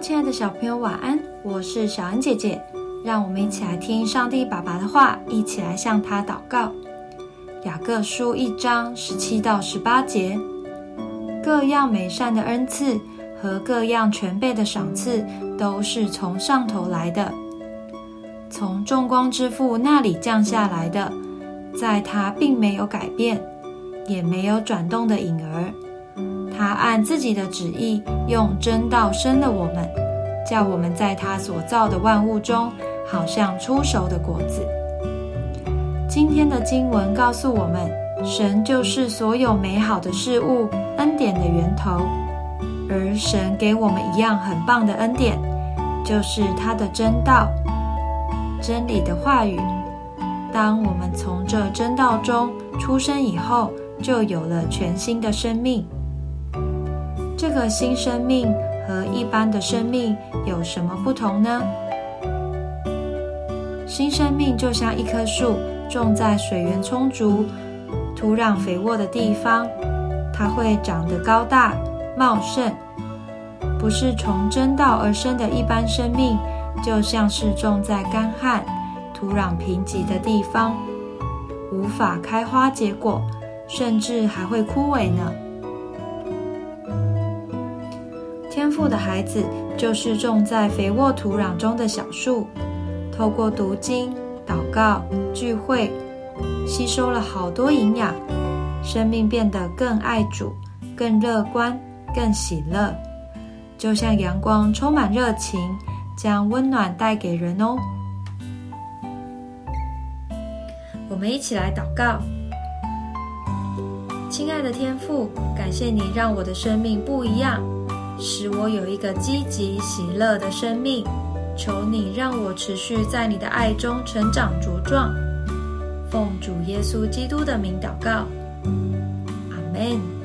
亲爱的小朋友，晚安！我是小恩姐姐，让我们一起来听上帝爸爸的话，一起来向他祷告。雅各书一章十七到十八节，各样美善的恩赐和各样全备的赏赐，都是从上头来的，从众光之父那里降下来的，在他并没有改变，也没有转动的影儿。他按自己的旨意，用真道生了我们，叫我们在他所造的万物中，好像出熟的果子。今天的经文告诉我们，神就是所有美好的事物恩典的源头，而神给我们一样很棒的恩典，就是他的真道、真理的话语。当我们从这真道中出生以后，就有了全新的生命。这个新生命和一般的生命有什么不同呢？新生命就像一棵树种在水源充足、土壤肥沃的地方，它会长得高大茂盛。不是从真道而生的一般生命，就像是种在干旱、土壤贫瘠的地方，无法开花结果，甚至还会枯萎呢。天赋的孩子就是种在肥沃土壤中的小树，透过读经、祷告、聚会，吸收了好多营养，生命变得更爱主、更乐观、更喜乐，就像阳光充满热情，将温暖带给人哦。我们一起来祷告，亲爱的天父，感谢你让我的生命不一样。使我有一个积极喜乐的生命，求你让我持续在你的爱中成长茁壮。奉主耶稣基督的名祷告，阿门。